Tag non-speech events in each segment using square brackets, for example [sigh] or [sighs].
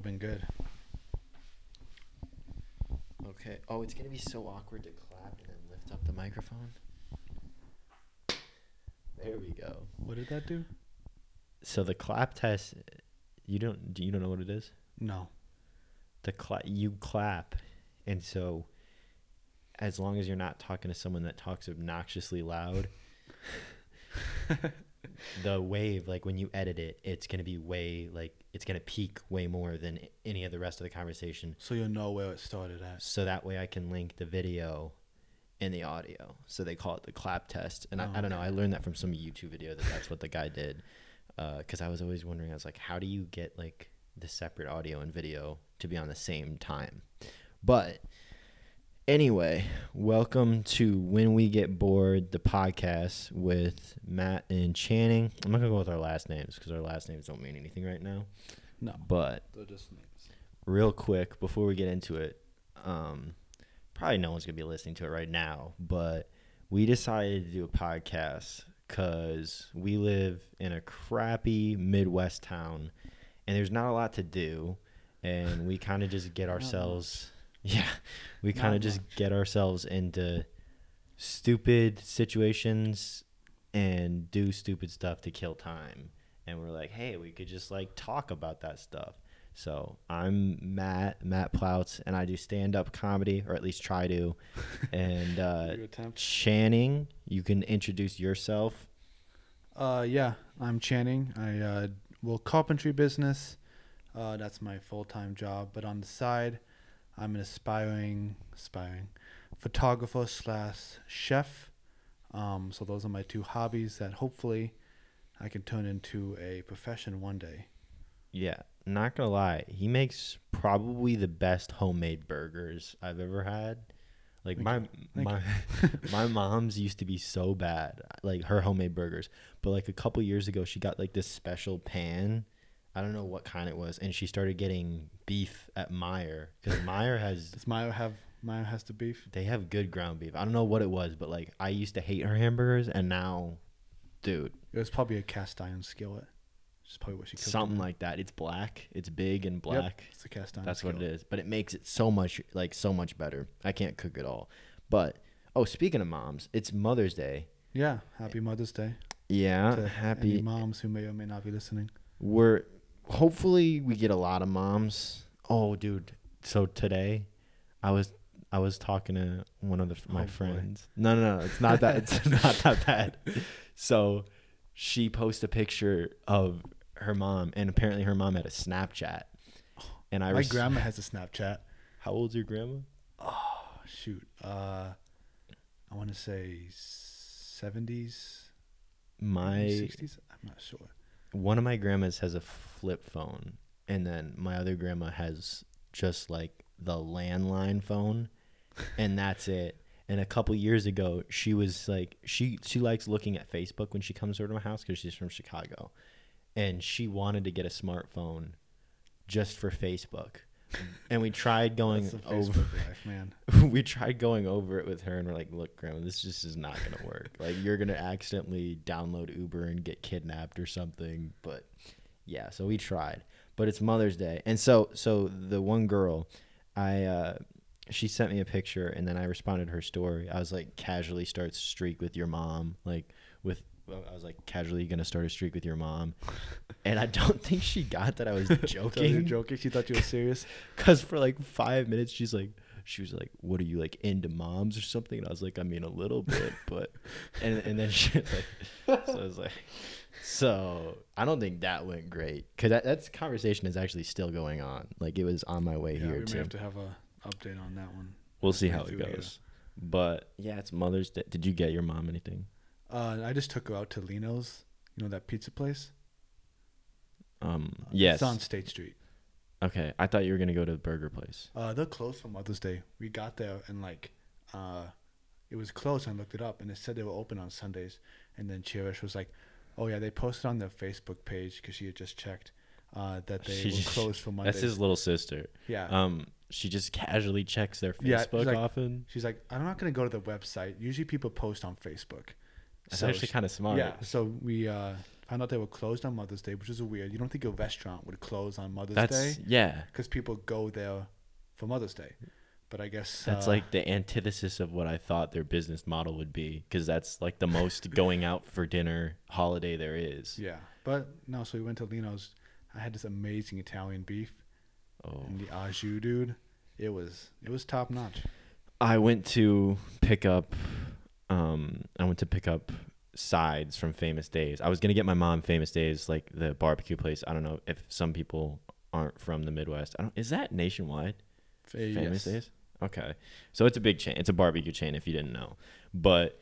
I've been good. Okay. Oh, it's gonna be so awkward to clap and then lift up the microphone. There we go. What did that do? So the clap test, you don't do you don't know what it is? No. The cla- you clap, and so as long as you're not talking to someone that talks obnoxiously loud, [laughs] the wave like when you edit it, it's gonna be way like it's gonna peak way more than any of the rest of the conversation. So you'll know where it started at. so that way I can link the video and the audio. So they call it the clap test. And Oh, I, I don't know. I learned that from some YouTube video that that's what the guy did. Uh, because I was always wondering, I was like, how do you get like the separate audio and video to be on the same time? But anyway, welcome to When We Get Bored, the podcast with Matt and Channing. I'm not going to go with our last names because our last names don't mean anything right now. No. But They're just names. real quick before we get into it um probably no one's gonna be listening to it right now but we decided to do a podcast because we live in a crappy midwest town and there's not a lot to do and we kind of just get ourselves yeah we kind of just get ourselves into stupid situations and do stupid stuff to kill time and we're like hey we could just like talk about that stuff so I'm Matt, Matt Plautz, and I do stand up comedy, or at least try to. [laughs] And uh, Channing, you can introduce yourself. Uh, yeah, I'm Channing. I uh, well carpentry business. Uh, that's my full time job. But on the side, I'm an aspiring, aspiring photographer slash chef. Um, so those are my two hobbies that hopefully I can turn into a profession one day. Yeah, not gonna lie, he makes probably the best homemade burgers I've ever had. Like Thank my you. My my [laughs] mom's used to be so bad, like her homemade burgers. But like a couple years ago, she got like this special pan. I don't know what kind it was, and she started getting beef at Meijer because [laughs] Meijer has Does Meijer have Meijer has the beef? They have good ground beef. I don't know what it was, but like I used to hate her hamburgers, and now, dude, It was probably a cast iron skillet. It's probably what she cooked something in. like that. It's black. It's big and Yep, black. it's a cast iron. That's what it is. But it makes it so much like so much better. I can't cook at all. But oh, speaking of moms, it's Mother's Day. Yeah, happy Mother's Day Yeah, happy. moms who may or may not be listening. We're hopefully we get a lot of moms. Oh, dude. So today, I was I was talking to one of the, my Oh, boy. friends. No, no, no. It's not that. It's [laughs] not that bad. So she posted a picture of her mom, and apparently her mom had a Snapchat. And I My res- grandma has a Snapchat. How old's your grandma? Oh shoot. Uh, I want to say seventies, My sixties. I'm not sure. One of my grandmas has a flip phone, and then my other grandma has just like the landline phone, and that's it. And a couple years ago, she was like, she she likes looking at Facebook when she comes over to my house because she's from Chicago, and she wanted to get a smartphone just for Facebook. And we tried going over. Life, man. [laughs] we tried going over it with her and we're like look grandma this just is not gonna work like you're gonna accidentally download uber and get kidnapped or something but yeah so we tried but it's mother's day and so so the one girl i uh she sent me a picture and then i responded to her story i was like casually start streak with your mom like with I was like casually gonna start a streak with your mom, and I don't [laughs] think she got that I was [laughs] So you're joking. joking. She thought you were serious. [laughs] Cause for like five minutes, she's like, she was like, "What are you like into moms or something?" And I was like, "I mean, a little bit, but," and and then she was like, so I was like, so I don't think that went great because that that's conversation is actually still going on. Like it was on my way yeah, here we may have to have a update on that one. we'll see how it goes. But yeah, it's Mother's Day. Did you get your mom anything? Uh, I just took her out to Lino's. You know that pizza place? Um, Uh, yes. It's on State Street. Okay, I thought you were gonna go to the burger place. Uh, they're closed for Mother's Day. We got there and like, uh, it was closed. I looked it up and it said they were open on Sundays. And then Cherish was like, "Oh yeah, they posted on their Facebook page because she had just checked uh, that they [laughs] She were just- closed for [laughs] Mondays." That's his little sister. yeah. Um, she just casually checks their Yeah, it's Facebook like- often. She's like, "I'm not gonna go to the website. Usually people post on Facebook." That's So actually kind of smart. Yeah. So we uh, found out they were closed on Mother's Day, which is weird. You don't think a restaurant would close on Mother's That's Day yeah. because people go there for Mother's Day. But I guess That's uh, like the antithesis of what I thought their business model would be, because that's like the most [laughs] going out for dinner holiday there is. yeah. But no, so we went to Lino's. I had this amazing Italian beef Oh. and the au jus, dude. It was it was top notch. I went to pick up um I went to pick up sides from Famous Dave's. I was going to get my mom Famous Dave's like the barbecue place. I don't know if some people aren't from the Midwest. I don't Is that nationwide? Fa- Famous yes. Days? Okay. So it's a big chain. It's a barbecue chain if you didn't know. But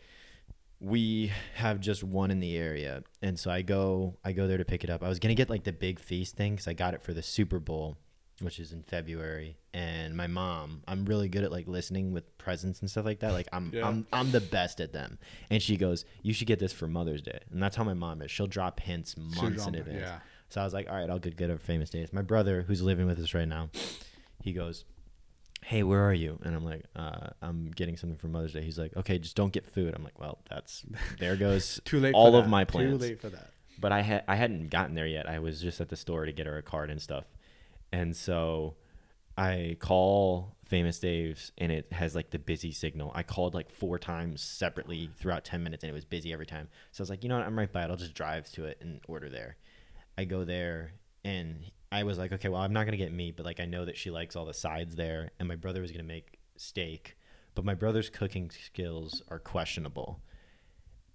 we have just one in the area. And so I go I go there to pick it up. I was going to get like the big feast thing cuz I got it for the Super Bowl, which is in February. And my mom, I'm really good at like listening with presents and stuff like that. Like I'm Yeah. I'm I'm the best at them. And she goes, "You should get this for Mother's Day." And that's how my mom is. She'll drop hints months in advance. Yeah. So I was like, all right, I'll get good at Famous Dave's. My brother, who's living with us right now, he goes, hey, where are you? And I'm like, uh, I'm getting something for Mother's Day. He's like, okay, just don't get food. I'm like, well, that's there goes [laughs] Too late. all of that. my plans." Too late for that. But I had I hadn't gotten there yet. I was just at the store to get her a card and stuff. And so I call Famous Dave's and it has like the busy signal. I called like four times separately throughout 10 minutes and it was busy every time. So I was like, you know what? I'm right by it. I'll just drive to it and order there. I go there and I was like, okay, well, I'm not going to get meat, but like I know that she likes all the sides there. And my brother was going to make steak, but my brother's cooking skills are questionable.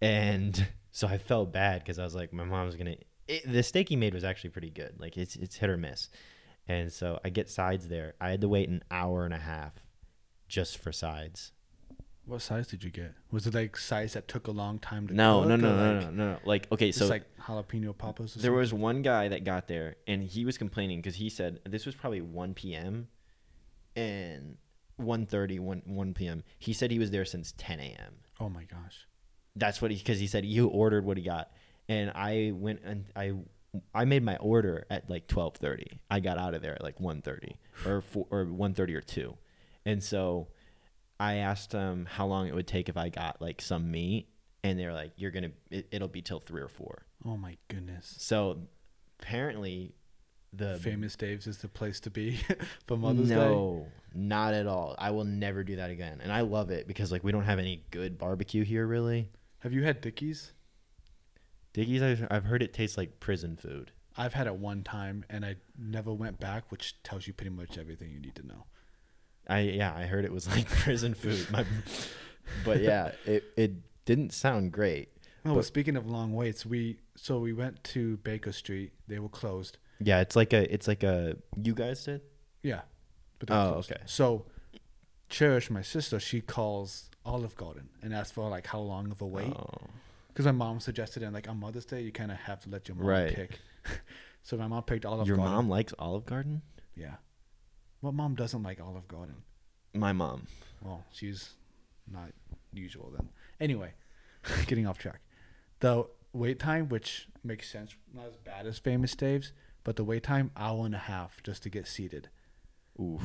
And [laughs] so I felt bad because I was like, my mom's going to. The steak he made was actually pretty good. Like it's it's hit or miss. And so I get sides there. I had to wait an hour and a half just for sides. What size did you get? Was it like size that took a long time to No, cook? no, no, no, like, no, no, no. Like okay, so like jalapeno poppers. Or there was one guy that got there and he was complaining because he said this was probably 1 p.m. and 1.30, 1, 1 p.m. He said he was there since 10 a.m. Oh my gosh. That's what he because he said you ordered what he got, and I went and I I made my order at like twelve thirty. I got out of there at like 1.30 or four, or one thirty or two, and so I asked them how long it would take if I got like some meat, and they were like, "You're gonna it, it'll be till three or four. Oh my goodness. So apparently, the Famous Dave's is the place to be [laughs] for Mother's Day. no, not at all. I will never do that again, and I love it because like we don't have any good barbecue here really. Have you had Dickey's? Dickey's, I've, I've heard it tastes like prison food. I've had it one time and I never went back, which tells you pretty much everything you need to know. I yeah, I heard it was like [laughs] prison food. My, [laughs] but yeah, it it didn't sound great. Oh, well, But- speaking of long waits, we so we went to Baker Street. They were closed. Yeah, it's like a it's like a you guys did. Yeah, but Oh, closed. okay. So, Cherish, my sister, she calls Olive Garden and asks for like how long of a wait. Oh. Because my mom suggested it, like on Mother's Day, you kind of have to let your mom Right. pick. [laughs] so my mom picked Olive Garden. Your Garden. mom likes Olive Garden. Yeah. What mom doesn't like Olive Garden? My mom. Well, she's not usual then. Anyway, [laughs] getting off track. The wait time, which makes sense, not as bad as Famous Dave's, but the wait time hour and a half just to get seated. Oof.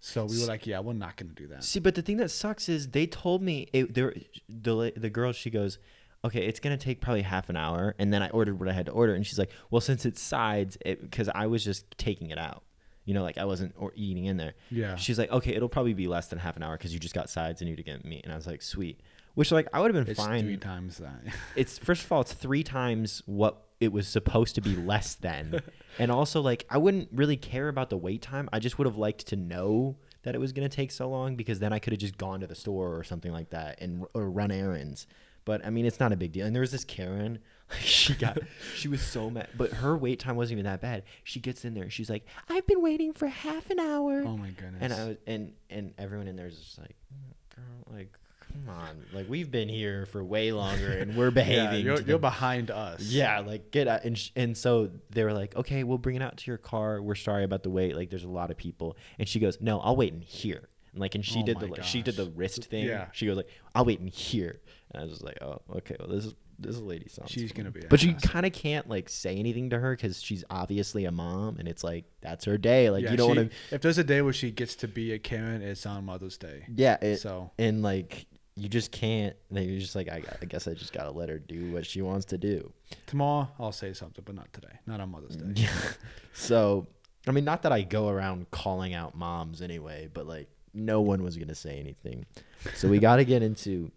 So we were like, yeah, we're not gonna do that. See, but the thing that sucks is they told me it, there the la- the girl she goes, okay, it's gonna take probably half an hour, and then I ordered what I had to order, and she's like, well, since it's sides, because I was just taking it out, you know, like I wasn't or eating in there. Yeah. She's like, okay, it'll probably be less than half an hour because you just got sides and you to get meat, and I was like, sweet. Which like I would have been It's fine. three times that. [laughs] it's first of all, it's three times what it was supposed to be less than, [laughs] and also like I wouldn't really care about the wait time. I just would have liked to know that it was gonna take so long because then I could have just gone to the store or something like that and or run errands. But I mean, it's not a big deal. And there was this Karen, [laughs] she got, [laughs] she was so mad, but her wait time wasn't even that bad. She gets in there, she's like, "I've been waiting for half an hour," oh my goodness. and I was, and and everyone in there is just like, "Mm, "Girl, like." Come on, like we've been here for way longer and we're [laughs] yeah, behaving. you're, you're behind us. yeah, like get out. And, sh- and so they were like, okay, we'll bring it out to your car. We're sorry about the wait. Like, there's a lot of people. And she goes, no, I'll wait in here. And like, and she Oh did the like, she did the wrist thing. Yeah. She goes like, I'll wait in here. And I was just like, oh, okay. Well, this is this lady sounds. She's fun." gonna be But you kind of can't like say anything to her because she's obviously a mom, and it's like that's her day. Like Yeah, you don't want to. If there's a day where she gets to be a Karen, it's on Mother's Day. Yeah. It, so and like you just can't. And you're just like, I, I guess I just gotta let her do what she wants to do. Tomorrow I'll say something, but not today. Not on Mother's Day. Yeah. [laughs] so, I mean, not that I go around calling out moms anyway, but like no one was gonna say anything. So we got to get into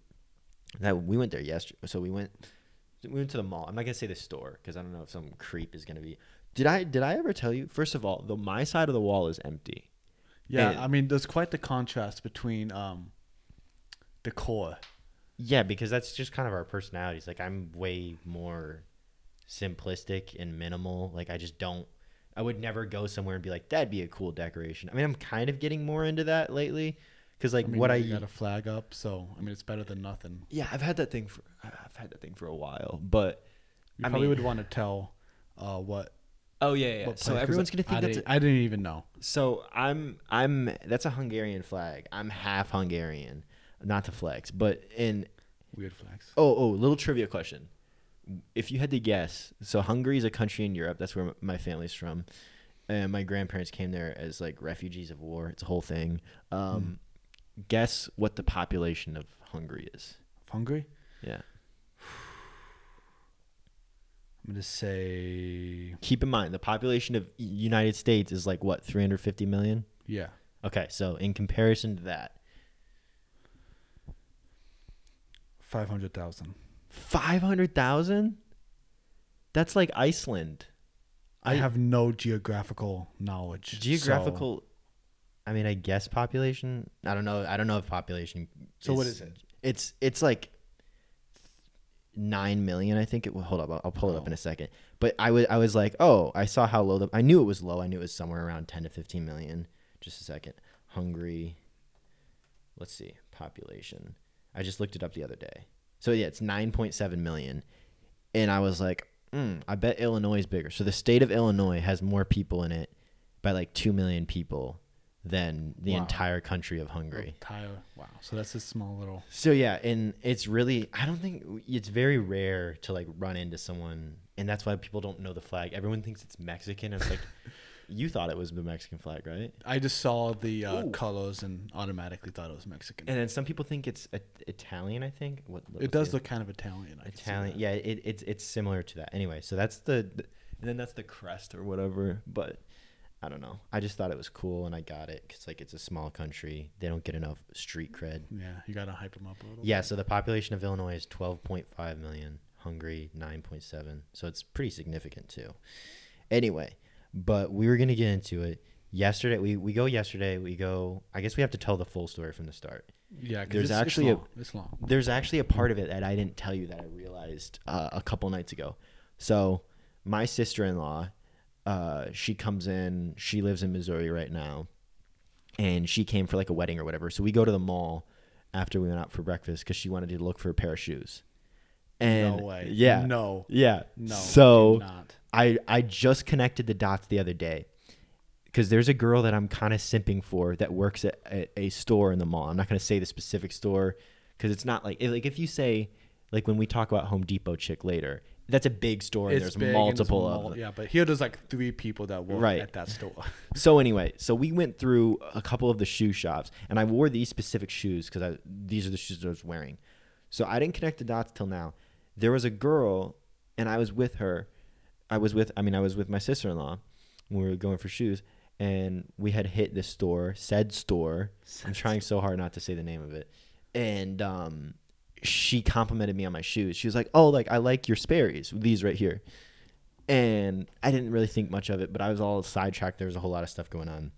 that. We went there yesterday. So we went. We went to the mall. I'm not gonna say the store because I don't know if some creep is gonna be. Did I did I ever tell you? First of all, the my side of the wall is empty. Yeah, And- I mean, there's quite the contrast between um, the core. Yeah, because that's just kind of our personalities. Like I'm way more simplistic and minimal. Like I just don't I would never go somewhere and be like that'd be a cool decoration. I mean, I'm kind of getting more into that lately cuz like I mean, what I got a flag up, so I mean, it's better than nothing. Yeah, I've had that thing for I've had that thing for a while, but You I probably mean- would want to tell uh, what. Oh yeah, yeah. what So place, everyone's going to think I that's didn't, a, I didn't even know. So I'm I'm that's a Hungarian flag. I'm half Hungarian. Not to flex, but in Weird flags. Oh, oh, little trivia question. If you had to guess, so Hungary is a country in Europe. That's where my family's from. And my grandparents came there as like refugees of war. It's a whole thing. Um, Guess what the population of Hungary is? Hungary? Yeah. I'm gonna say Keep in mind, the population of United States is like what, 350 million? yeah. Okay, so in comparison to that, Five hundred thousand. 500,000? That's like Iceland. I, I- have no geographical knowledge. so- Geographical I mean, I guess population. I don't know. I don't know if population. So, what is it? It's it's like nine million. I think it. will hold up. I'll, I'll pull it up Oh. in a oh. second. But I was I was like, oh, I saw how low the. I knew it was low. I knew it was somewhere around ten to fifteen million. Just a second. Hungary. Let's see population. I just looked it up the other day. So yeah, it's nine point seven million, and I was like, mm, I bet Illinois is bigger. So the state of Illinois has more people in it by like two million people than the Wow. entire country of Hungary. Tyler. Wow. So that's a small little. So yeah, and it's really I don't think it's very rare to like run into someone, and that's why people don't know the flag. Everyone thinks it's Mexican. It's like [laughs] you thought it was the Mexican flag, right? I just saw the uh, Ooh. colors and automatically thought it was Mexican. And then some people think it's a- Italian. I think what what's it does look kind of Italian. I Italian. Yeah, it, it's it's similar to that. Anyway, so that's the, the and then that's the crest or whatever. But I don't know. I just thought it was cool, and I got it because like it's a small country. They don't get enough street cred. Yeah, you gotta hype them up a little. Yeah, so the population of Illinois is 12.5 million, Hungary 9.7. So it's pretty significant too. Anyway, but we were going to get into it. Yesterday, we, we go yesterday, we go, I guess we have to tell the full story from the start. Yeah, There's it's, actually a- it's long. it's long. There's actually a part of it that I didn't tell you that I realized uh, a couple nights ago. So my sister in law, uh, she comes in, she lives in Missouri right now, and she came for like a wedding or whatever. So we go to the mall after we went out for breakfast because she wanted to look for a pair of shoes. And no way. yeah, No. yeah. No. So. I I just connected the dots the other day because there's a girl that I'm kind of simping for that works at a, a store in the mall. I'm not going to say the specific store because it's not like like if you say like when we talk about Home Depot chick later, that's a big store and It's there's big and multiple it's of them. Yeah, but here there's like three people that work Right. at that store. [laughs] So anyway, so we went through a couple of the shoe shops, and I wore these specific shoes because I these are the shoes I was wearing. So I didn't connect the dots till now. There was a girl, and I was with her. I was with, I mean, I was with my sister in law when we were going for shoes, and we had hit this store, said store. I'm trying so hard not to say the name of it, and um, she complimented me on my shoes. She was like, "Oh, like I like your Sperry's, these right here." and I didn't really think much of it, but I was all sidetracked. There was a whole lot of stuff going on.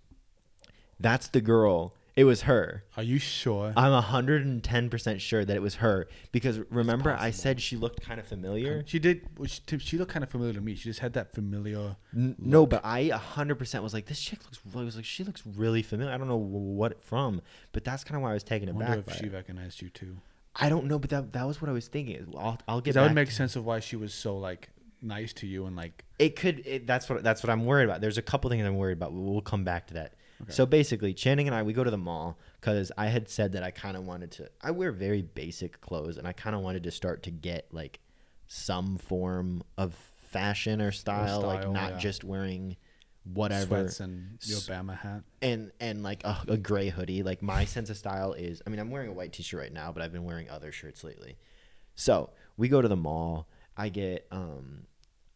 That's the girl. It was her. Are you sure? I'm 110% sure that it was her because remember I said she looked kind of familiar? She did. well, She, she looked kind of familiar to me. She just had that familiar. N- no, but I 100% was like this chick looks I was like she looks really familiar. I don't know what from, but that's kind of why I was taken I aback wonder by if she it. recognized you too. I don't know, but that that was what I was thinking. I'll, I'll get That would back make to- sense of why she was so like nice to you and like. It could. It, that's what. That's what I'm worried about. There's a couple things I'm worried about. We'll come back to that. Okay. So basically, Channing and I we go to the mall because I had said that I kind of wanted to. I wear very basic clothes, and I kind of wanted to start to get like some form of fashion or style, like style, not yeah. just wearing whatever Sweats and your S- Bama hat. and and like a, a gray hoodie. Like my sense of style is, I mean, I'm wearing a white t-shirt right now, but I've been wearing other shirts lately. So we go to the mall. I get, um,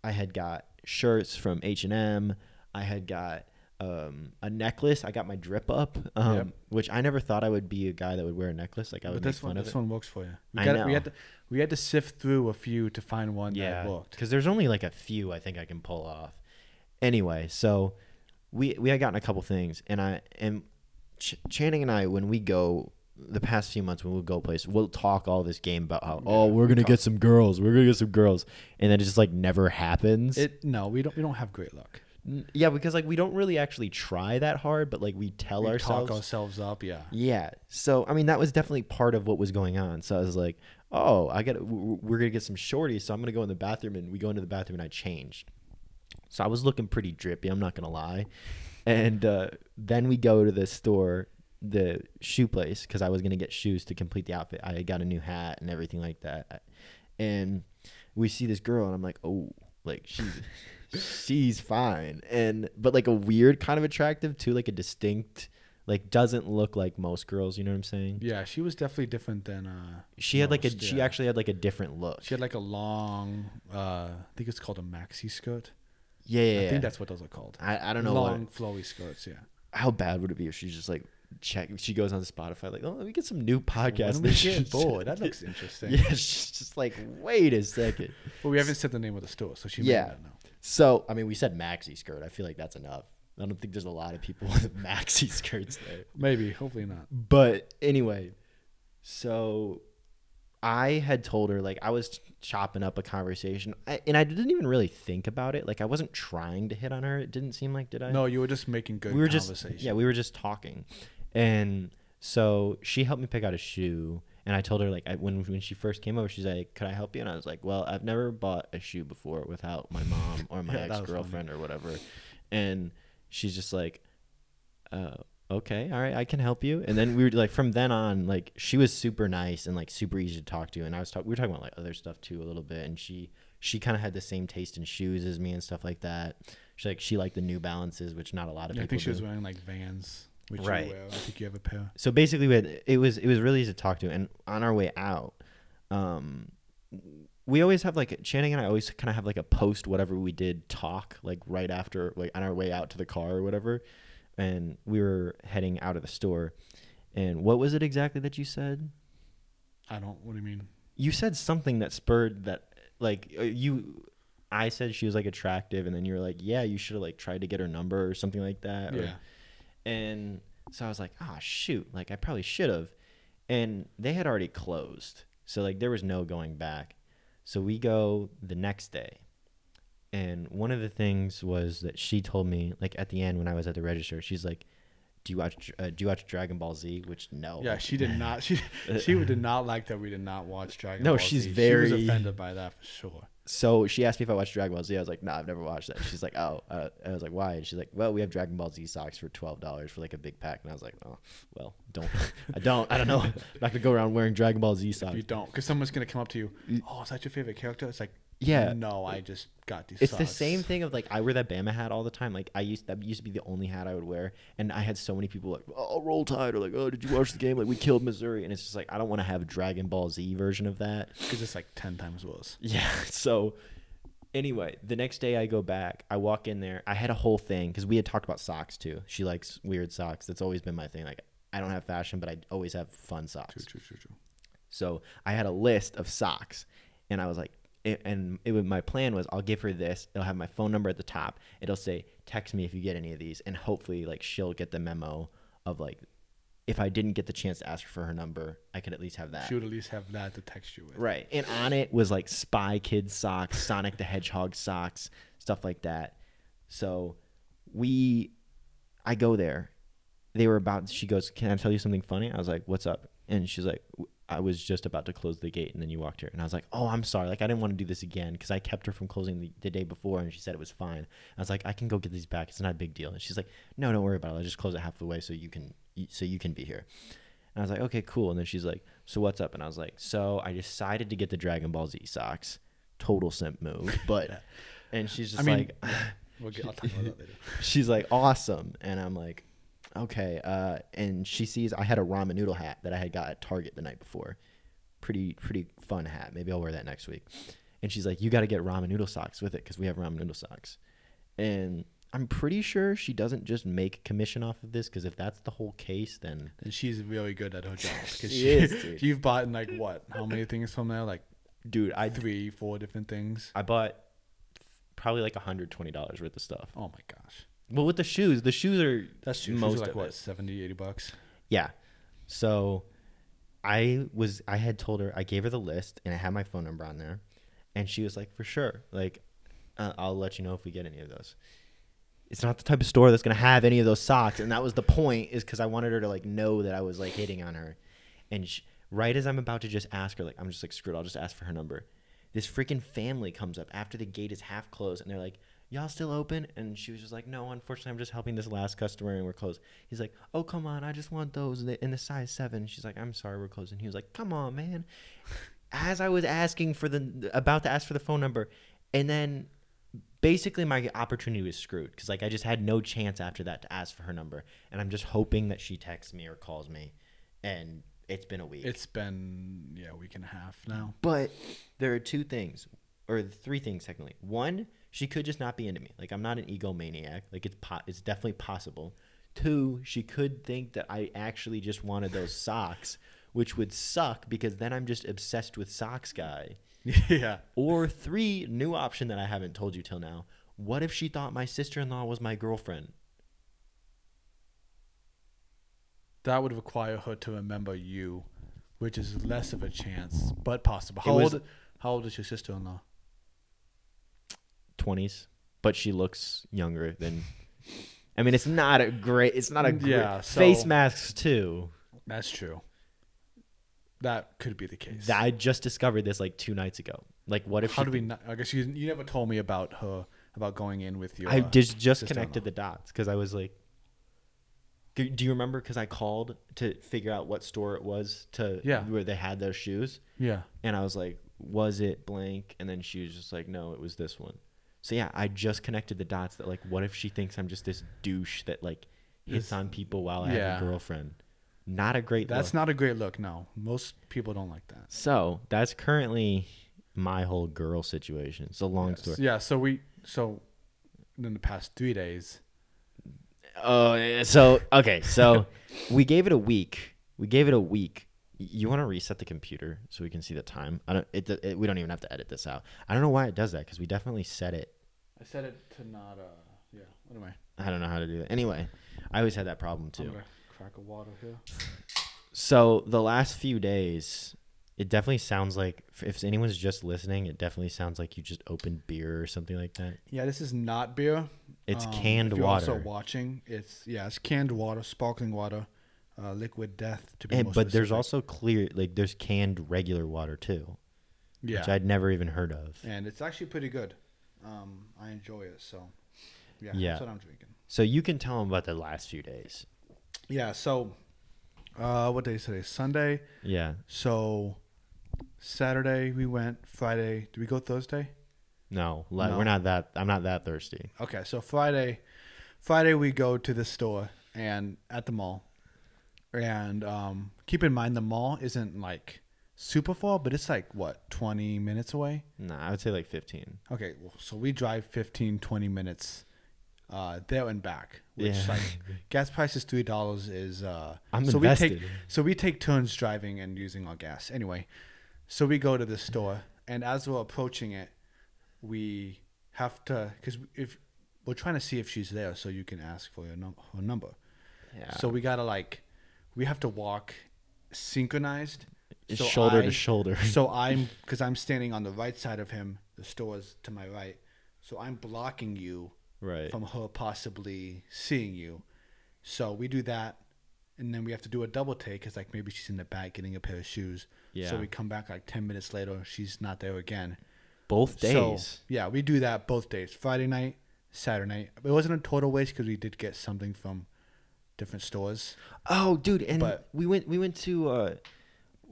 I had got shirts from H and M. I had got um, a necklace. I got my drip up, um, Yep. which I never thought I would be a guy that would wear a necklace. Like I would But this fun one, this it. one works for you. We, I got, know. we had to, we had to sift through a few to find one yeah, that worked. because there's only like a few I think I can pull off. Anyway, so we we had gotten a couple things, and I and Ch- Channing and I when we go the past few months when we go places, we'll talk all this game about how oh we're gonna talk- get some girls, we're gonna get some girls, and then it just like never happens. It no, we don't we don't have great luck. Yeah, because like we don't really actually try that hard, but like we tell we ourselves. talk ourselves up. Yeah. Yeah. So I mean, that was definitely part of what was going on. So I was like, oh, I got. We're gonna get some shorties, so I'm gonna go in the bathroom, and we go into the bathroom, and I changed. So I was looking pretty drippy. I'm not gonna lie. And uh, then we go to the store, the shoe place, because I was gonna get shoes to complete the outfit. I got a new hat and everything like that. And we see this girl, and I'm like, oh, like she's [laughs] she's fine, and but like a weird kind of attractive too, like a distinct like doesn't look like most girls. You know what I'm saying? Yeah, she was definitely different than. uh She had like a most, she actually had like a different look. She had like a long. uh I think it's called a maxi skirt. yeah, yeah, I yeah. think that's what those are called. I, I don't know long what, flowy skirts. Yeah. how bad would it be if she's just like check. She goes on Spotify like, oh, let me get some new podcasts. When we get bored, that looks [laughs] interesting. Yeah, she's just like, wait a second. But we haven't said the name of the store, so she Yeah. May not know. So I mean, we said maxi skirt. I feel like that's enough. I don't think there's a lot of people [laughs] with maxi skirts there. Maybe, hopefully not. But anyway, so I had told her like I was chopping up a conversation, I, and I didn't even really think about it. Like I wasn't trying to hit on her. It didn't seem like did I? No, you were just making good we were just yeah, we were just talking, and so she helped me pick out a shoe. And I told her like I, when when she first came over, she's like, "Could I help you?" And I was like, "Well, I've never bought a shoe before without my mom or my [laughs] Yeah, ex girlfriend or whatever." And she's just like, uh, "Okay, all right, I can help you." And then we were like, from then on, like she was super nice and like super easy to talk to. And I was talking, we were talking about like other stuff too a little bit. And she she kind of had the same taste in shoes as me and stuff like that. She like she liked the New Balances, which not a lot of Yeah, I think she do. was wearing like Vans, which Right. you wear. I think you have a pair. so basically we had, it was it was really easy to talk to and on our way out um we always have like channing and i always kind of have like a post whatever we did talk like right after like on our way out to the car or whatever and we were heading out of the store and what was it exactly that you said I don't. What do you mean? you said something that spurred that like uh, you i said she was like attractive and then you were like yeah you should have like tried to get her number or something like that or- Yeah. And so I was like, ah, shoot, like I probably should have. And they had already closed. So like there was no going back. So we go the next day. And one of the things was that she told me, like at the end when I was at the register, she's like, "Do you watch? Uh, do you watch Dragon Ball Z?" Which no. Yeah, she did not. [laughs] She she did not like that we did not watch Dragon Ball Z. No, Ball she's Z. She very- was offended by that for sure. So she asked me if I watched Dragon Ball Z. I was like, "Nah, I've never watched that." She's like, "Oh," uh, I was like, "Why?" And she's like, "Well, we have Dragon Ball Z socks for twelve dollars for like a big pack." And I was like, "Oh, well, don't, I don't, I don't know. I'm [laughs] not gonna go around wearing Dragon Ball Z If socks." you don't, because someone's gonna come up to you. Oh, is that your favorite character? It's like, Yeah. no, I just got these. It's the same thing of like I wear that Bama hat all the time. Like I used that used to be the only hat I would wear, and I had so many people like, "Oh, roll tide," or like, "Oh, did you watch the game? Like we killed Missouri," and it's just like I don't want to have a Dragon Ball Z version of that. because it's like ten times worse. Yeah. [laughs] So anyway, the next day I go back. I walk in there. I had a whole thing because we had talked about socks too. She likes weird socks. That's always been my thing. Like I don't have fashion, but I always have fun socks. True, true, true, true. So I had a list of socks, and I was like, it, and it would, my plan was I'll give her this. It'll have my phone number at the top. It'll say text me if you get any of these, and hopefully like she'll get the memo of like if I didn't get the chance to ask for her number, I could at least have that. She would at least have that to text you with. Right. And on it was like Spy Kids socks, Sonic the Hedgehog socks, stuff like that. So we, I go there. They were about, she goes, Can I tell you something funny? I was like, What's up? And she's like, I was just about to close the gate and then you walked here. And I was like, Oh, I'm sorry. Like, I didn't want to do this again because I kept her from closing the, the day before and she said it was fine. I was like, I can go get these back. It's not a big deal. And she's like, No, don't worry about it. I'll just close it half the way so you can, so you can be here. And I was like, okay, cool. And then she's like, so what's up? And I was like, so I decided to get the Dragon Ball Z socks. Total simp move. [laughs] But, and she's just I mean, like, We'll get, I'll talk about that later. [laughs] she's like awesome and i'm like okay uh and she sees i had a ramen noodle hat that i had got at target the night before pretty pretty fun hat maybe i'll wear that next week and she's like you got to get ramen noodle socks with it because we have ramen noodle socks and i'm pretty sure she doesn't just make commission off of this because if that's the whole case then And she's really good at her job [laughs] because She she, is, dude. you've bought like what? How many things from there? Like dude i three, four different things. i bought probably like $120 worth of stuff Oh my gosh, well with the shoes the shoes are that's true. Most Most like of what, it. 70, 80 bucks. Yeah. So I was I had told her I gave her the list and I had my phone number on there, and she was like, "For sure, like uh, I'll let you know if we get any of those." It's not the type of store that's gonna have any of those socks, and that was the point. Is because I wanted her to like know that I was like hitting on her, and sh right as I'm about to just ask her, like I'm just like screwed, I'll just ask for her number. This freaking family comes up after the gate is half closed, and they're like, y'all still open? And she was just like, no, unfortunately, I'm just helping this last customer and we're closed. He's like, oh, come on, I just want those in the, size seven. She's like, I'm sorry, we're closed. And he was like, come on, man. [laughs] As I was asking for the, about to ask for the phone number, and then basically my opportunity was screwed because like I just had no chance after that to ask for her number. And I'm just hoping that she texts me or calls me. And it's been a week. It's been yeah a week and a half now. But there are two things, or three things technically. One, she could just not be into me. Like I'm not an egomaniac. Like it's po- it's definitely possible. Two, she could think that I actually just wanted those socks, which would suck because then I'm just obsessed with socks guy. [laughs] yeah, Or three, new option that I haven't told you till now. What if she thought my sister-in-law was my girlfriend? that would require her to remember you, which is less of a chance, but possible. How was- old? How old is your sister-in-law? 20s, but she looks younger than I mean, it's not a great it's not a mm, great Yeah, face so- masks too. That's true. That could be the case. I just discovered this like two nights ago. Like, what if How do we? Not, I guess you you never told me about her about going in with your. I just just connected the dots because I was like, do, do you remember? Because I called to figure out what store it was to Yeah. where they had those shoes, Yeah. and I was like, was it blank? And then she was just like, no, it was this one. So yeah, I just connected the dots that like, what if she thinks I'm just this douche that like hits It's- on people while I yeah. have a girlfriend? Not a great. That's look. not a great look. No, most people don't like that. So that's currently my whole girl situation. It's a long Yes. story. Yeah. So we so in the past three days. Oh, yeah, so okay, so [laughs] we gave it a week. We gave it a week. Y- You want to reset the computer so we can see the time? I don't. It, it, we don't even have to edit this out. I don't know why it does that because we definitely set it. I said it to not. Uh. Yeah. Anyway. I don't know how to do it. Anyway, I always had that problem I'm too. gonna crack a water here. So the last few days, it definitely sounds like if anyone's just listening, it definitely sounds like you just opened beer or something like that. Yeah. This is not beer. It's Um, canned if you're water. Also watching. It's yeah. It's canned water, sparkling water, uh, liquid death to be And, more but there's also clear, like there's canned regular water too, yeah. which I'd never even heard of. and it's actually pretty good. Um, I enjoy it. So yeah. Yeah. That's what I'm drinking. So you can tell them about the last few days. Yeah. So, uh, what day is today? Sunday. Yeah. So, Saturday we went. Friday, did we go Thursday? No, No. we're not that. I'm not that thirsty. Okay, so Friday, Friday we go to the store and at the mall, and um, keep in mind the mall isn't like super far, but it's like what 20 minutes away. Nah, I would say like 15. Okay, well, so we drive 15, 20 minutes uh, there and back, which Yeah. like [laughs] gas prices three dollars is. Uh, I'm so invested. we take so we take turns driving and using our gas. Anyway, so we go to the store, and as we're approaching it, we have to because if we're trying to see if she's there, so you can ask for her, num- her number. yeah. So we gotta like, we have to walk synchronized, so shoulder I- to shoulder. so [laughs] I'm because I'm standing on the right side of him. The store's to my right, so I'm blocking you right. from her possibly seeing you. So we do that, and then we have to do a double take because like maybe she's in the back getting a pair of shoes. Yeah. So we come back like ten minutes later, she's not there again. Both So, days. yeah, we do that both days. Friday night, Saturday night. It wasn't a total waste because we did get something from different stores. oh, dude, and but- we went. We went to uh,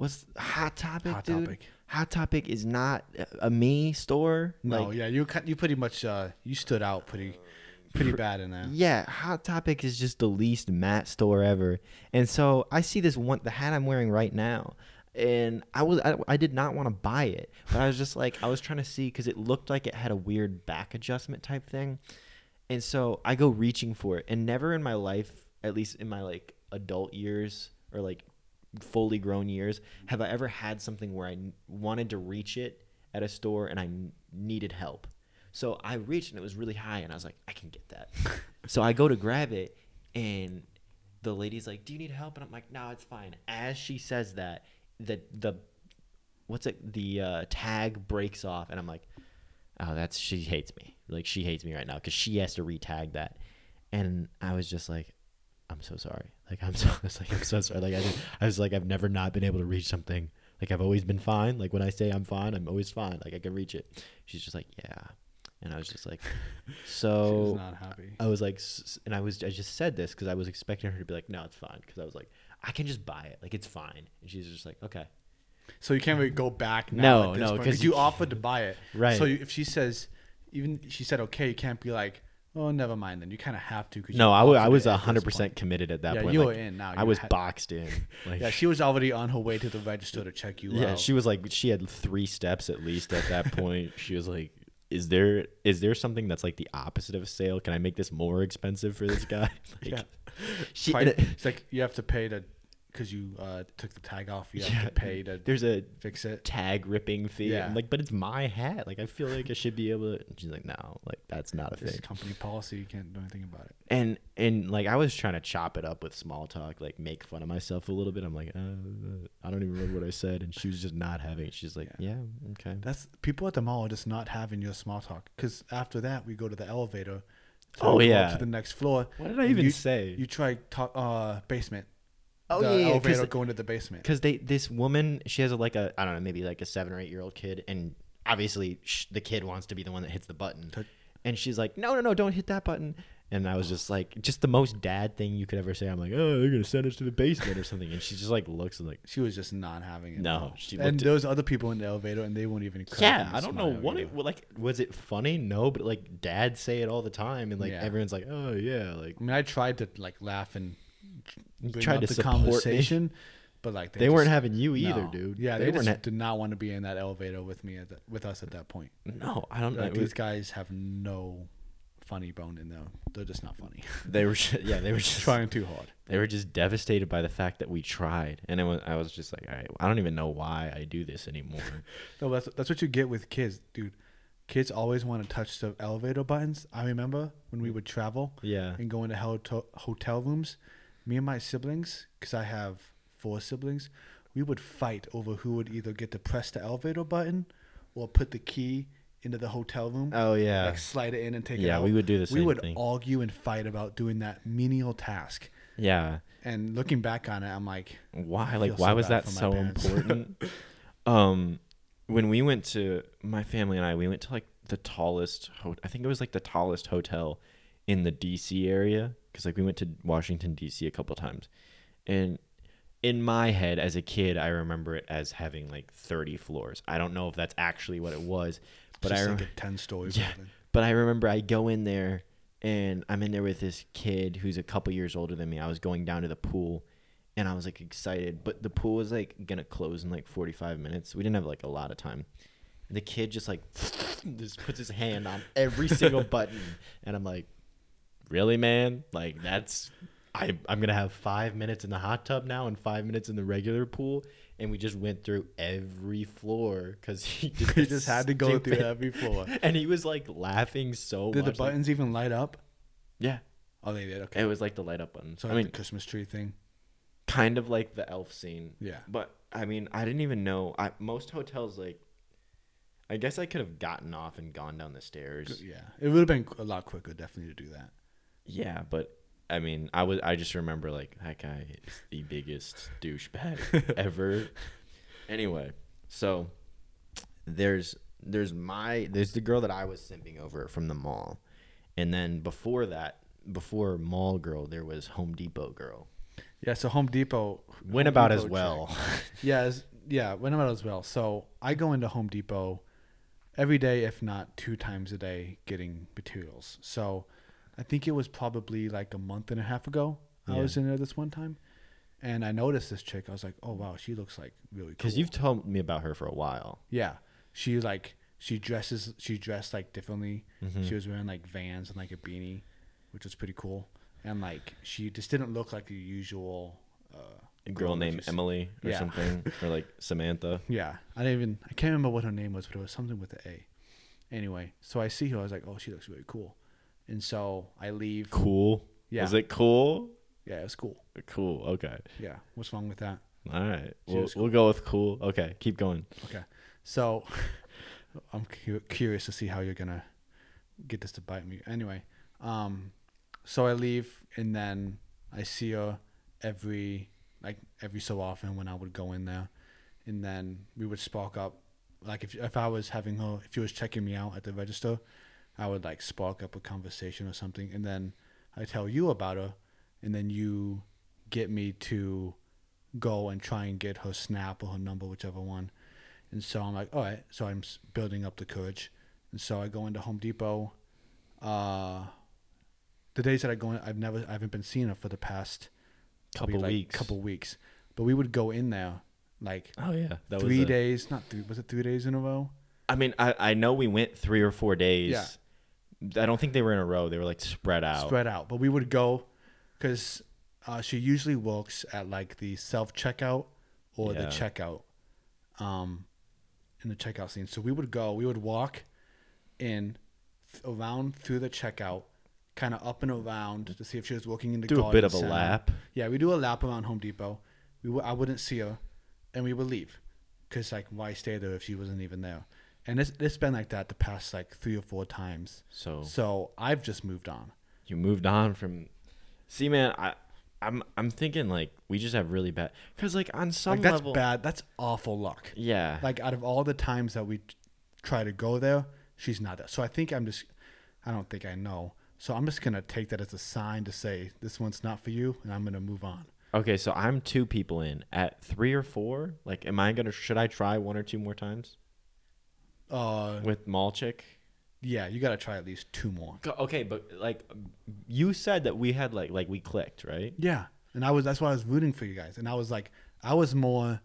what's Hot Topic, Hot dude? Topic. Hot Topic is not a- me store. No, Like, yeah, you you pretty much uh, you stood out pretty pretty bad in that. Yeah, Hot Topic is just the least Matt store ever. And so I see this one, the hat I'm wearing right now, and I was I, I did not want to buy it, but I was just like I was trying to see because it looked like it had a weird back adjustment type thing, and so I go reaching for it, and never in my life, at least in my like adult years or like fully grown years, have I ever had something where I wanted to reach it at a store and I needed help. So I reached and it was really high, and I was like, I can get that. [laughs] so I go to grab it, and the lady's like, "Do you need help?" And I'm like, "No, it's fine." As she says that, the the what's it? The uh, tag breaks off, and I'm like, "Oh, that's she hates me. Like she hates me right now because she has to retag that." And I was just like, "I'm so sorry. Like I'm so [laughs] I was like I'm so sorry. Like I did, I was like I've never not been able to reach something. Like I've always been fine. Like when I say I'm fine, I'm always fine. Like I can reach it." She's just like, "Yeah." And I was just like, [laughs] She "So." was not happy. I was like, and I was, I just said this because I was expecting her to be like, no, it's fine. Because I was like, I can just buy it, like it's fine. And she's just like, okay, So you can't really go back now. No, no, because you you offered to buy it. Right. So you, if she says, even she said okay, you can't be like, oh, never mind. Then you kind of have to. Cause no, I, w- I was hundred percent committed at that Yeah, point. you like, were in now. I You was had- boxed in. [laughs] Like, Yeah, she was already on her way to the register to check you out. yeah, out. she was like, she had three steps at least at that [laughs] point. she was like, is there, is there something that's like the opposite of a sale? Can I make this more expensive for this guy? [laughs] like, Yeah. She, Pri- and it- it's like you have to pay to, because you uh, took the tag off. You have Yeah, to pay to there's a fix it. tag ripping fee. Yeah. I'm like, but it's my hat. Like, I feel like I should be able to. And she's like, no, like that's not a This thing. company policy. You can't do anything about it. and and like I was trying to chop it up with small talk, like make fun of myself a little bit. I'm like, uh, I don't even remember what I said, and she was just not having it. She's like, yeah, okay. That's people at the mall are just not having your small talk. Because after that, we go to the elevator. to Oh, yeah. to the next floor. What did I even you, say? You try talk uh basement. Oh the yeah, elevator going to the basement. because they this woman she has a, like a I don't know maybe like a seven or eight year old kid, and obviously sh- the kid wants to be the one that hits the button, and she's like, no, no, no, don't hit that button. And I was just like, just the most dad thing you could ever say. I'm like, oh, they're gonna send us to the basement or something, and she just like looks and like, She was just not having it. No, she and there other people in the elevator, and they won't even. Yeah, I don't know what it like. Was it funny? No, but like dads say it all the time, and like Yeah. everyone's like, "Oh yeah," like I mean, I tried to like laugh and tried to the support me. conversation, but like they, weren't having you either, no. dude. Yeah, they, they, just ha- did not want to be in that elevator with me at the, with us at that point. no, I don't know. Like was- these guys have no funny bone in them. They're just not funny. [laughs] they were, ju- yeah, they were just Trying too hard. They were just devastated by the fact that we tried, and it was, I was just like, all right, I don't even know why I do this anymore. [laughs] No, that's that's what you get with kids, dude. Kids always want to touch the elevator buttons. I remember when we mm. would travel yeah, and go into hotel hotel rooms. Me and my siblings, because I have four siblings, we would fight over who would either get to press the elevator button or put the key into the hotel room, oh yeah, like slide it in and take it yeah. We would do the same we would thing. argue and fight about doing that menial task. yeah, And looking back on it, I'm like, why? Like, why so was that so parents. important? [laughs] um, when we went to my family and I, we went to like the tallest. Ho- I think it was like the tallest hotel in the D.C. area because like we went to Washington D.C. a couple times, and in my head as a kid, I remember it as having like 30 floors. I don't know if that's actually what it was, but just I like rem- a ten story [laughs] Yeah. building. but I remember I go in there and I'm in there with this kid who's a couple years older than me. I was going down to the pool and I was like excited, but the pool was like gonna close in like 45 minutes. We didn't have like a lot of time. And the kid just like [laughs] just puts his hand on every single [laughs] button and I'm like, "Really, man? Like that's I I'm going to have 5 minutes in the hot tub now and 5 minutes in the regular pool." And we just went through every floor cuz [laughs] he [laughs] We this just had to go through every floor. [laughs] and he was like laughing so Did the much. like- buttons even light up? yeah, Oh, they did. Okay. it was like the light up button. So I like mean, the Christmas tree thing. kind of like the elf scene. Yeah. But I mean, I didn't even know. I most hotels like. I guess I could have gotten off and gone down the stairs. Yeah, it would have been a lot quicker, definitely, to do that. Yeah, but I mean, I was. I just remember like that guy is the biggest douchebag [laughs] ever. Anyway, so there's there's my there's the girl that I was simping over from the mall, and then before that, before mall girl, there was Home Depot girl. Yeah, so Home Depot Went Home about as well. [laughs] Yeah, as, yeah, went about as well. So I go into Home Depot every day, if not two times a day, getting materials. So I think it was probably like a month and a half ago. I was in there this one time, and I noticed this chick. I was like, oh wow, she looks like really cool. Because you've told me about her for a while. yeah, she like she dresses she dressed like differently. Mhm. She was wearing like Vans and like a beanie, which was pretty cool. And like she just didn't look like the usual. Uh, A girl named. Emily or Yeah. something, or like [laughs] Samantha. Yeah, I didn't even I can't remember what her name was, but it was something with the A. Anyway, so I see her. I was like, oh, she looks really cool. And so I leave. Cool. Yeah. Was it cool? Yeah, it was cool. Cool. Okay. Yeah, what's wrong with that? All right. She We'll, was we'll go with cool. Okay. Keep going. Okay, so [laughs] I'm cu- curious to see how you're gonna get this to bite me. Anyway, um, so I leave and then I see her every like every so often when I would go in there, and then we would spark up. Like if if I was having her, if she was checking me out at the register, I would like spark up a conversation or something, and then I tell you about her, and then you get me to go and try and get her snap or her number, whichever one. And so I'm like, all right. So I'm building up the courage, and so I go into Home Depot. Uh, the days that I go in, I've never, I haven't been seeing her for the past Couple like, weeks. couple weeks. But we would go in there like Oh yeah. That three was a- days, not three. Was it three days in a row? I mean, I, I know we went three or four days. Yeah. I don't think they were in a row. They were like spread out. spread out. But we would go because uh, she usually works at like the self checkout or the checkout, um, in the checkout scene. So we would go. We would walk in th- around through the checkout, kind of up and around to see if she was working in the Do a bit of a lap. Yeah, we do a lap around Home Depot. We w- I wouldn't see her, and we would leave, cause like why stay there if she wasn't even there? And it's it's been like that the past like three or four times. So So I've just moved on. you moved on from. See, man, I, I'm I'm thinking like we just have really bad because like on some like that's level, bad. That's awful luck. yeah, Like out of all the times that we try to go there, she's not there. So I think I'm just, I don't think I know. So I'm just gonna take that as a sign to say this one's not for you, and I'm gonna move on. Okay, so I'm two people in. At three or four, like, am I gonna? Should I try one or two more times Uh, with mall chick? yeah, you gotta try at least two more. Okay, but like, you said that we had like like we clicked, right? Yeah, and I was that's why I was rooting for you guys, and I was like, I was more,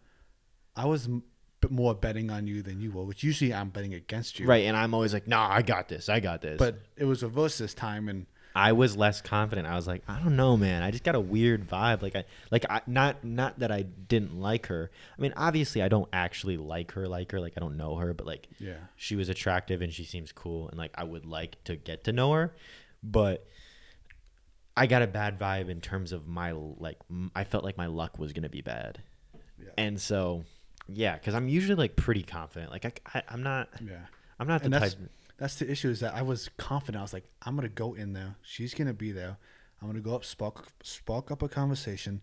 I was m- more betting on you than you were, which usually I'm betting against you. Right, and I'm always like, nah, I got this, I got this. But it was reverse this time, and I was less confident. I was like, I don't know, man. I just got a weird vibe. Like I like I not not that I didn't like her. I mean, obviously I don't actually like her like her. Like I don't know her, but like yeah, she was attractive and she seems cool and like I would like to get to know her, but I got a bad vibe in terms of my like m- I felt like my luck was gonna be bad, yeah, and so yeah, because I'm usually like pretty confident. Like I, I I'm not yeah. I'm not the type. That's the issue is that I was confident. I was like, I'm gonna go in there. She's gonna be there. I'm gonna go up, spark spark up a conversation.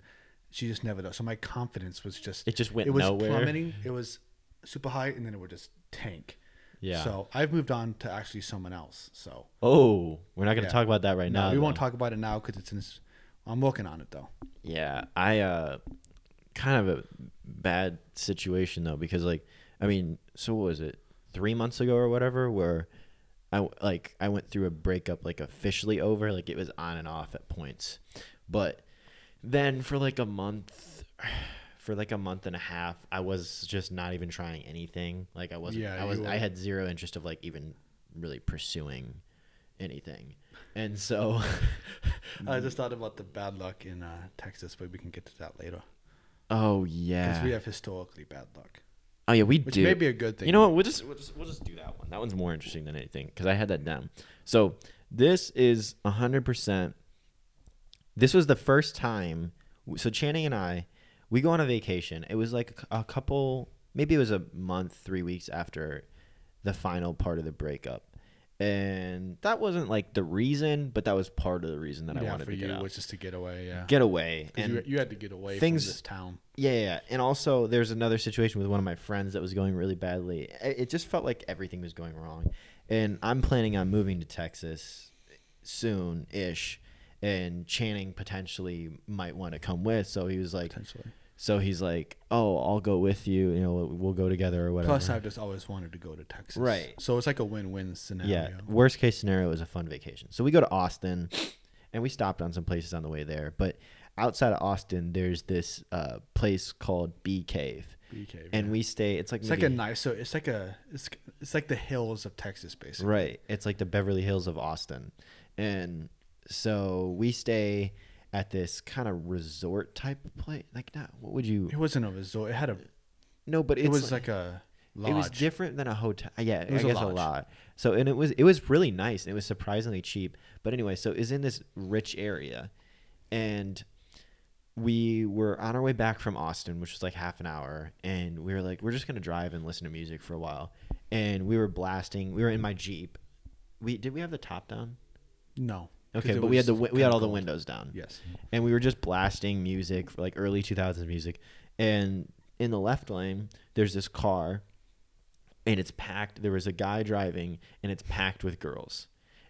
She just never does. So my confidence was just It just went it was nowhere. plummeting. It was super high, and then it would just tank. Yeah. So I've moved on to actually someone else. So oh, we're not gonna Yeah. talk about that right no, now. we won't talk about it now because it's in. I'm working on it though. Yeah, I uh kind of a bad situation though because like I mean, so what was it? 3 months ago or whatever where I like I went through a breakup like officially over, like it was on and off at points. But then for like a month [sighs] for like a month and a half, I was just not even trying anything. Like I wasn't Yeah, I was I had zero interest of like even really pursuing anything. And so [laughs] I just [laughs] thought about the bad luck in uh, Texas, but we can get to that later Oh yeah. because we have historically bad luck, oh yeah, we which do. may be a good thing. You know what? We'll just, we'll just we'll just do that one. That one's more interesting than anything because I had that down. So this is hundred percent. This was the first time. So Channing and I, we go on a vacation. It was like a couple, maybe it was a month, three weeks after the final part of the breakup, and that wasn't like the reason, but that was part of the reason that I wanted for to you get out, was just to get away. Yeah, get away, and you, you had to get away things- from this town. yeah, yeah, yeah. and also there's another situation with one of my friends that was going really badly. It it just felt like everything was going wrong, and I'm planning on moving to Texas soon ish, and Channing potentially might want to come with. So he was like, Potentially. So he's like, "Oh, I'll go with you. You know, we'll go together or whatever." Plus, I've just always wanted to go to Texas. Right. So it's like a win-win scenario. yeah. Worst case scenario is a fun vacation. So we go to Austin, and we stopped on some places on the way there. But outside of Austin, there's this uh, place called Bee Cave, Bee cave. and yeah. we stay. It's like It's like a nice. So it's like a. It's it's like the hills of Texas, basically. Right. It's like the Beverly Hills of Austin. And so we stay at this kind of resort type of place. Like, not, what would you. It wasn't a resort. It had a. No, but it's It was like, a lodge. It was different than a hotel. Uh, yeah, it was I a guess a, lodge. lot. So and it was it was really nice. It was surprisingly cheap. But anyway, so it's in this rich area, and we were on our way back from Austin, which was like half an hour, and we were like, we're just gonna drive and listen to music for a while, and we were blasting. We were in my Jeep. We did we have the top down? No. Okay, but we had the wi- we had all the windows down Yes. and we were just blasting music for like early 2000s music and in the left lane there's this car and it's packed there was a guy driving and it's packed with girls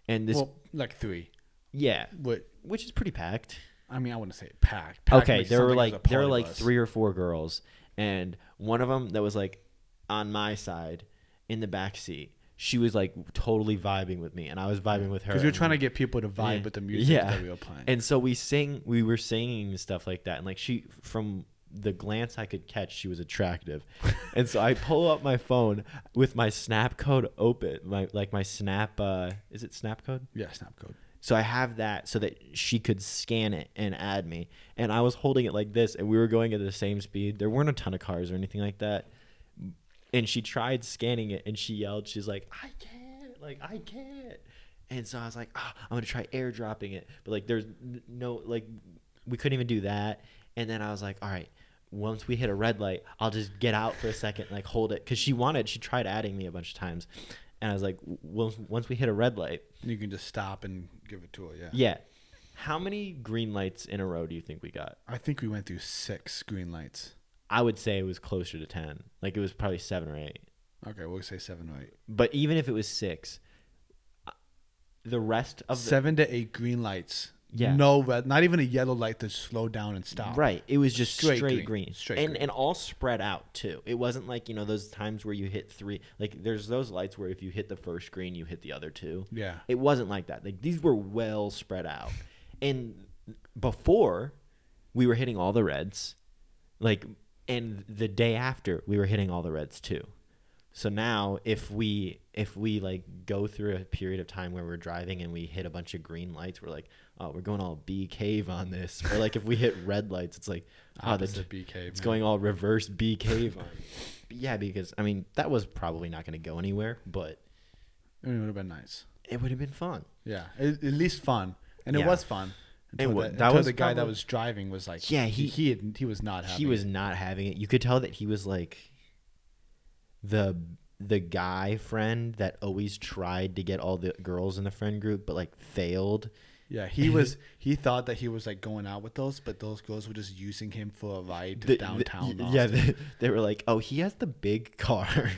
and this well, like three. yeah What? which is pretty packed I mean, I wouldn't say packed. packed okay there were like it was a there were like three or four girls and one of them that was like on my side in the back seat she was like totally vibing with me and i was vibing with her Because we were trying to get people to vibe Yeah. with the music Yeah. that we were [laughs] playing. And so we sing, we were singing and stuff like that. And like she, from the glance I could catch, she was attractive. [laughs] and so I pull up my phone with my Snap code open, my like my Snap. Uh, is it Snap code? yeah, snap code. So I have that so that she could scan it and add me. And I was holding it like this, and we were going at the same speed. There weren't a ton of cars or anything like that. And she tried scanning it, and she yelled, "She's like, I can't! Like, I can't!" And so I was like, ah, "I'm gonna try airdropping it," but like, there's no like, we couldn't even do that. And then I was like, "All right." Once we hit a red light, I'll just get out for a second, like hold it, because she wanted. She tried adding me a bunch of times, and I was like, "Once once we hit a red light, You can just stop and give it to her. Yeah. yeah. How many green lights in a row do you think we got? I think we went through six green lights. I would say it was closer to 10. Like it was probably 7 or 8. Okay, we'll say seven or eight. But even if it was 6, uh, the rest of the seven to eight green lights. Yeah. No red, not even a yellow light to slow down and stop. Right. It was just straight, Straight green. green. Straight and green. and all spread out too. It wasn't like, you know, those times where you hit 3 like there's those lights where if you hit the first green, you hit the other two. Yeah. It wasn't like that. Like these were well spread out. And before we were hitting all the reds, like and the day after we were hitting all the reds too. So now if we if we like go through a period of time where we're driving and we hit a bunch of green lights, we're like, oh, we're going all Bee Cave on this. Or like if we hit red lights, it's like, oh, [laughs] the, Opposite BK. it's man. going all reverse Bee Cave on. [laughs] yeah, because I mean that was probably not going to go anywhere, but It would have been nice. it would have been fun. Yeah, at, at least fun, and Yeah. it was fun. Until, wa- the, that until was the guy that was driving was like, Yeah, he he- he had, he was not he was not having it. You could tell that he was like the the guy friend that always tried to get all the girls in the friend group but like failed. Yeah, he was. He thought that he was like going out with those, but those girls were just using him for a ride to The- the- downtown. y- yeah, they, they were like, "Oh, he has the big car." [laughs]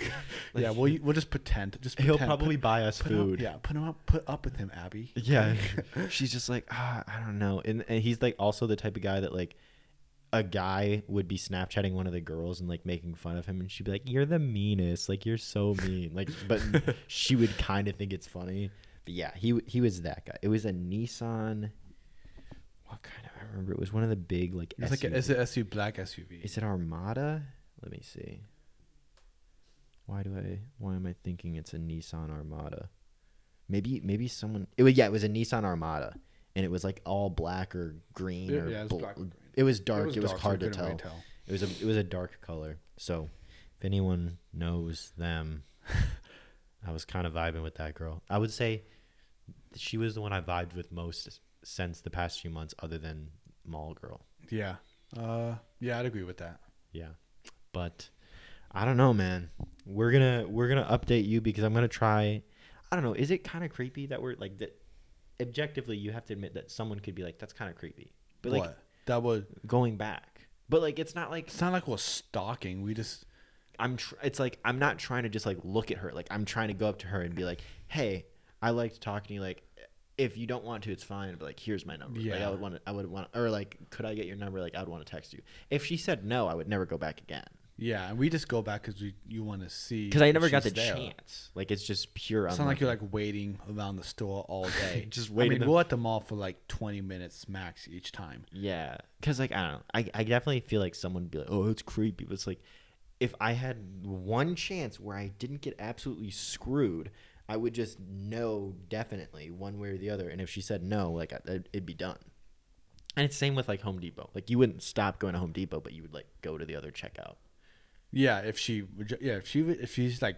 Like, yeah. We'll we'll just pretend. Just he'll probably put, buy us him up- food. yeah, put him up. Put up with him, Abby. Yeah. [laughs] She's just like, ah, I don't know. And, and he's like also the type of guy that like a guy would be Snapchatting one of the girls and like making fun of him and she'd be like, You're the meanest. Like you're so mean. Like but [laughs] she would kind of think it's funny. But yeah, he he was that guy. It was a Nissan what kind of I remember it was one of the big like It's like a, SUV. it's a SUV, black SUV. Is it Armada? Let me see. Why do I? Why am I thinking it's a Nissan Armada? Maybe maybe someone. It was yeah. It was a Nissan Armada, and it was like all black or green Yeah, or yeah, it was bl- black or green. It was dark. It was, dark, so hard to tell. really tell. It was a it was a dark color. So if anyone knows them, [laughs] I was kind of vibing with that girl. I would say she was the one I vibed with most since the past few months, other than Mall Girl. Yeah. Uh. Yeah, I'd agree with that. Yeah. But I don't know, man. We're gonna we're gonna update you because I'm gonna try I don't know, is it kinda creepy that we're like that objectively you have to admit that someone could be like, That's kinda creepy. But like what? That would. going back. But like it's not like It's not like we're stalking. We just. I'm tr- it's like I'm not trying to just like look at her. Like I'm trying to go up to her and be like, "Hey, I liked talking to you. Like, if you don't want to, it's fine. But like, here's my number. Like, I would want to. I would want, or like, could I get your number? Like, I would want to text you. If she said no, I would never go back again. Yeah, and we just go back because we you want to see. Because I never got the there. chance. Like, it's just pure. It's not like you're like waiting around the store all [laughs] day. Just waiting. I mean, we're at the mall for like 20 minutes max each time. Yeah, because like I don't know, I I definitely feel like someone would be like, oh, it's creepy. But it's like, if I had one chance where I didn't get absolutely screwed, I would just know definitely one way or the other. And if she said no, like I, it'd be done. And it's same with like Home Depot. Like you wouldn't stop going to Home Depot, but you would like go to the other checkout. Yeah, if she, yeah, if she, if she's like,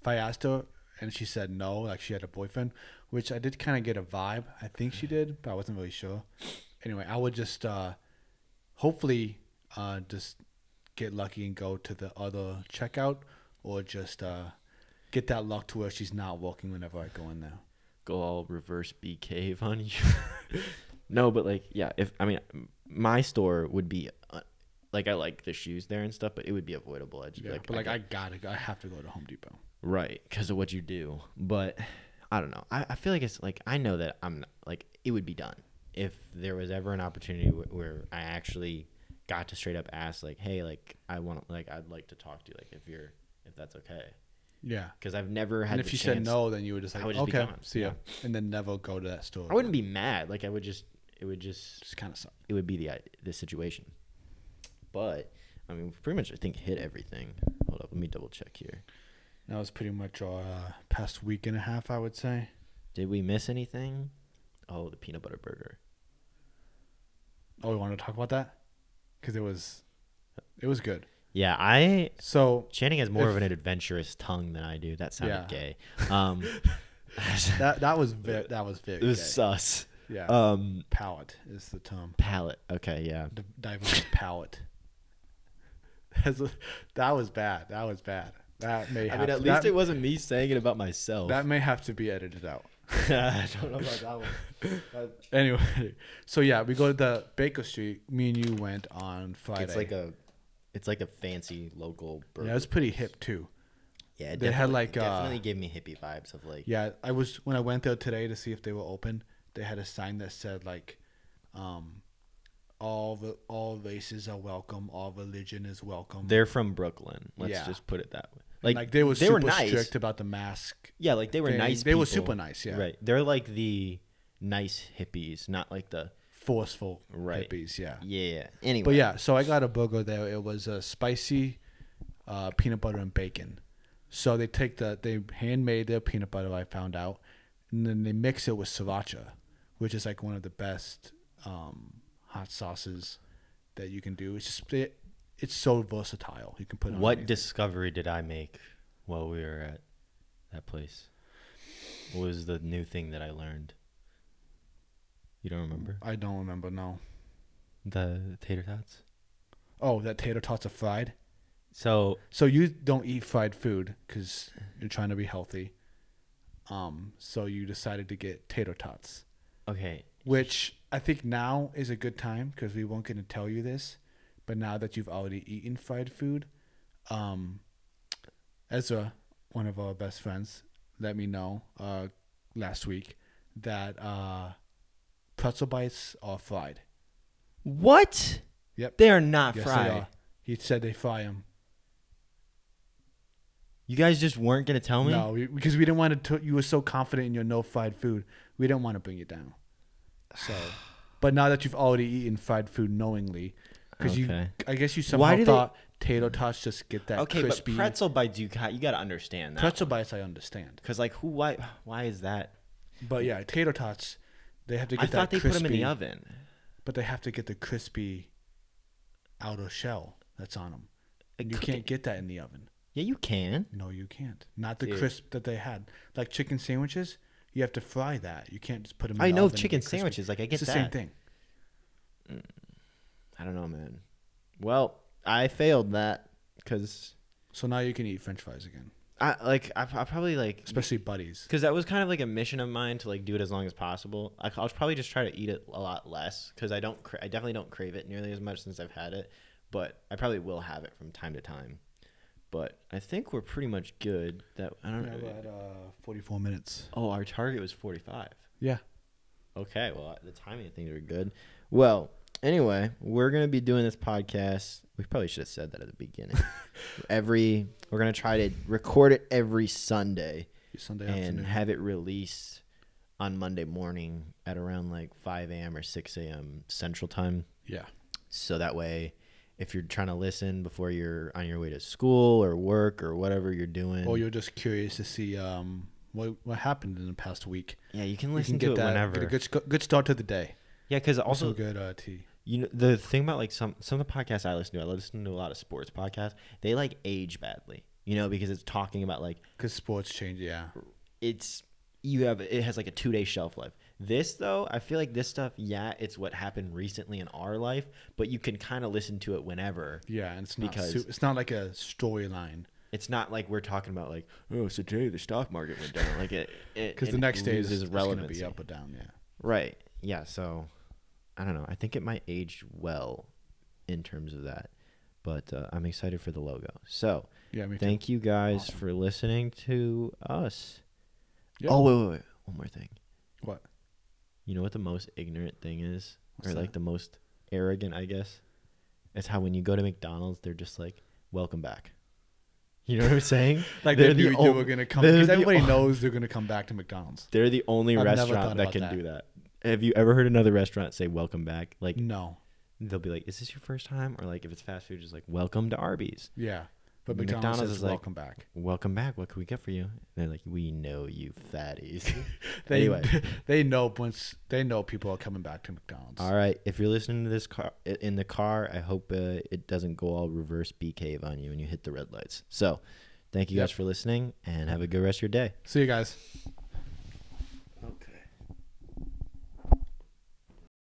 if I asked her and she said no, like she had a boyfriend, which I did kind of get a vibe. I think she did, but I wasn't really sure. Anyway, I would just, uh hopefully, uh just get lucky and go to the other checkout, or just uh get that lock to where she's not walking whenever I go in there. Go all reverse Bee Cave on you. [laughs] no, but like yeah, if I mean my store would be. Uh, like I like the shoes there and stuff, but it would be avoidable. I'd just be Yeah, like, but like get- I gotta, go- I have to go to Home Depot. Right, because of what you do. But I don't know. I, I feel like it's like I know that I'm not, like it would be done if there was ever an opportunity where I actually got to straight up ask like, hey, like I want like I'd like to talk to you, like if you're if that's okay, Yeah. because I've never had. And if the she said no, then you would just like, I would just be okay, gone, see ya, yeah. and then never go to that store. I wouldn't be mad. Like I would just it would just Just kind of suck. it would be the the situation. But I mean, pretty much I think hit everything. Hold up, let me double check here. That was pretty much our uh, past week and a half, I would say. Did we miss anything? Oh, the peanut butter burger. Oh, we want to talk about that because it was, it was good. Yeah, I So Channing has more of an adventurous tongue than I do. That sounded Yeah. gay. Um, [laughs] that that was very that was very it was gay. sus. yeah. Um, palate is the term. palate. Okay, yeah. D- diverse palate. [laughs] That was bad. That was bad. That may. I mean, to- at least that, it wasn't me saying it about myself. that may have to be edited out. [laughs] I don't know about that one. That- Anyway, so yeah, we go to the Baker Street. Me and you went on Friday. it's like a, it's like a fancy local burger. yeah, it was pretty hip too. Yeah, it they had, like, uh, definitely gave me hippie vibes of like. Yeah, I was when I went there today to see if they were open. They had a sign that said like, um, all the all races are welcome, all religion is welcome. They're from Brooklyn. Let's Yeah. just put it that way. like, Like, they were they super were nice. strict about the mask. Yeah, like they were thing. nice. They were super nice. Yeah, Right. They're like the nice hippies, not like the forceful Right. hippies. Yeah. yeah. Anyway. But yeah, so I got a burger there. It was a spicy uh, peanut butter and bacon. So they take the they handmade their peanut butter. I found out, and then they mix it with sriracha, which is like one of the best um, hot sauces that you can do. It's just it, it's so versatile. You can put What discovery did I make while we were at that place? What was the new thing that I learned? You don't remember? I don't remember. No. The tater tots? Oh, that tater tots are fried. So, So you don't eat fried food because you're trying to be healthy. Um, so you decided to get tater tots. okay. which I think now is a good time because we weren't going to tell you this, but now that you've already eaten fried food, um, Ezra, one of our best friends, let me know uh, last week that uh, pretzel bites are fried. What? Yep. They are not Yes, fried. they are. He said they fry them. You guys just weren't going to tell me? No, we, because we didn't want to. T- you were so confident in your no fried food. We didn't want to bring it down. So, but now that you've already eaten fried food knowingly, because you, Okay. I guess you Why somehow do they- thought tater tots just get that okay, crispy but pretzel bites, you got, you got to understand that. pretzel bites. I understand, Because, like, who, why, why is that? but yeah, tater tots, they have to I get thought they crispy. put them in the oven. But they have to get the crispy outer shell that's on them. Like, You cook can't get that in the oven. Yeah, you can. No, you can't. Not the Dude. crisp that they had. Like chicken sandwiches, you have to fry that. You can't just put them. In I the know oven and chicken get crispy. sandwiches. Like, I get It's the that. same thing. Mm. I don't know, man. Well, I failed that because So now you can eat French fries again, I like I, I probably like especially buddies. because that was kind of like a mission of mine to like do it as long as possible. I, I'll probably just try to eat it a lot less because I don't cra- I definitely don't crave it nearly as much since I've had it, but I probably will have it from time to time. But I think we're pretty much good. That I don't Yeah, know. we're at uh, 44 minutes. Oh, our target was forty five. Yeah. Okay, well, the timing of things are good. Well, anyway, we're gonna be doing this podcast. We probably should have said that at the beginning. [laughs] every we're gonna try to record it every Sunday Sunday and afternoon. have it released on Monday morning at around like 5 a.m. or 6 a.m. Central Time. yeah. So that way, if you're trying to listen before you're on your way to school or work or whatever you're doing, Or you're just curious to see um what what happened in the past week. yeah, you can You listen can to get it that whenever. get a good good start to the day. yeah, because With also good uh, tea. You know the thing about like some some of the podcasts I listen to, I listen to a lot of sports podcasts. They like age badly, you know, because it's talking about like Because sports change. Yeah. it's you have it has like a two day shelf life. This though, I feel like this stuff, yeah, it's what happened recently in our life, but you can kind of listen to it whenever. Yeah, and it's not Because- su- it's not like a storyline It's not like we're talking about like oh, so today the stock market went down, like it because [laughs] the next day is loses it's going to be up or down. Yeah. Right. Yeah. So I don't know. I think it might age well in terms of that, but uh, I'm excited for the logo. So. Yeah. Me too. Thank you guys Awesome. for listening to us. Yeah. Oh, wait, wait, wait. One more thing. What? You know what the most ignorant thing is? What's or like the most arrogant, I guess? It's how when you go to McDonald's, they're just like, welcome back. You know what I'm saying? [laughs] Like They're they the were gonna come they're because everybody ol- knows they're gonna come back to McDonald's. They're the only I've restaurant that can that. do that. Have you ever heard another restaurant say welcome back? Like No. they'll be like, "Is this your first time?" Or like if it's fast food, just like, "Welcome to Arby's." Yeah. But McDonald's McDonald's, is like- welcome back. Welcome back. What can we get for you? And they're like, "We know you fatties." [laughs] [laughs] They anyway, [laughs] they know once they know people are coming back to McDonald's. All right. If you're listening to this car in the car, I hope uh, it doesn't go all reverse Bee Cave on you when you hit the red lights. So, thank you guys for listening and have a good rest of your day. See you guys.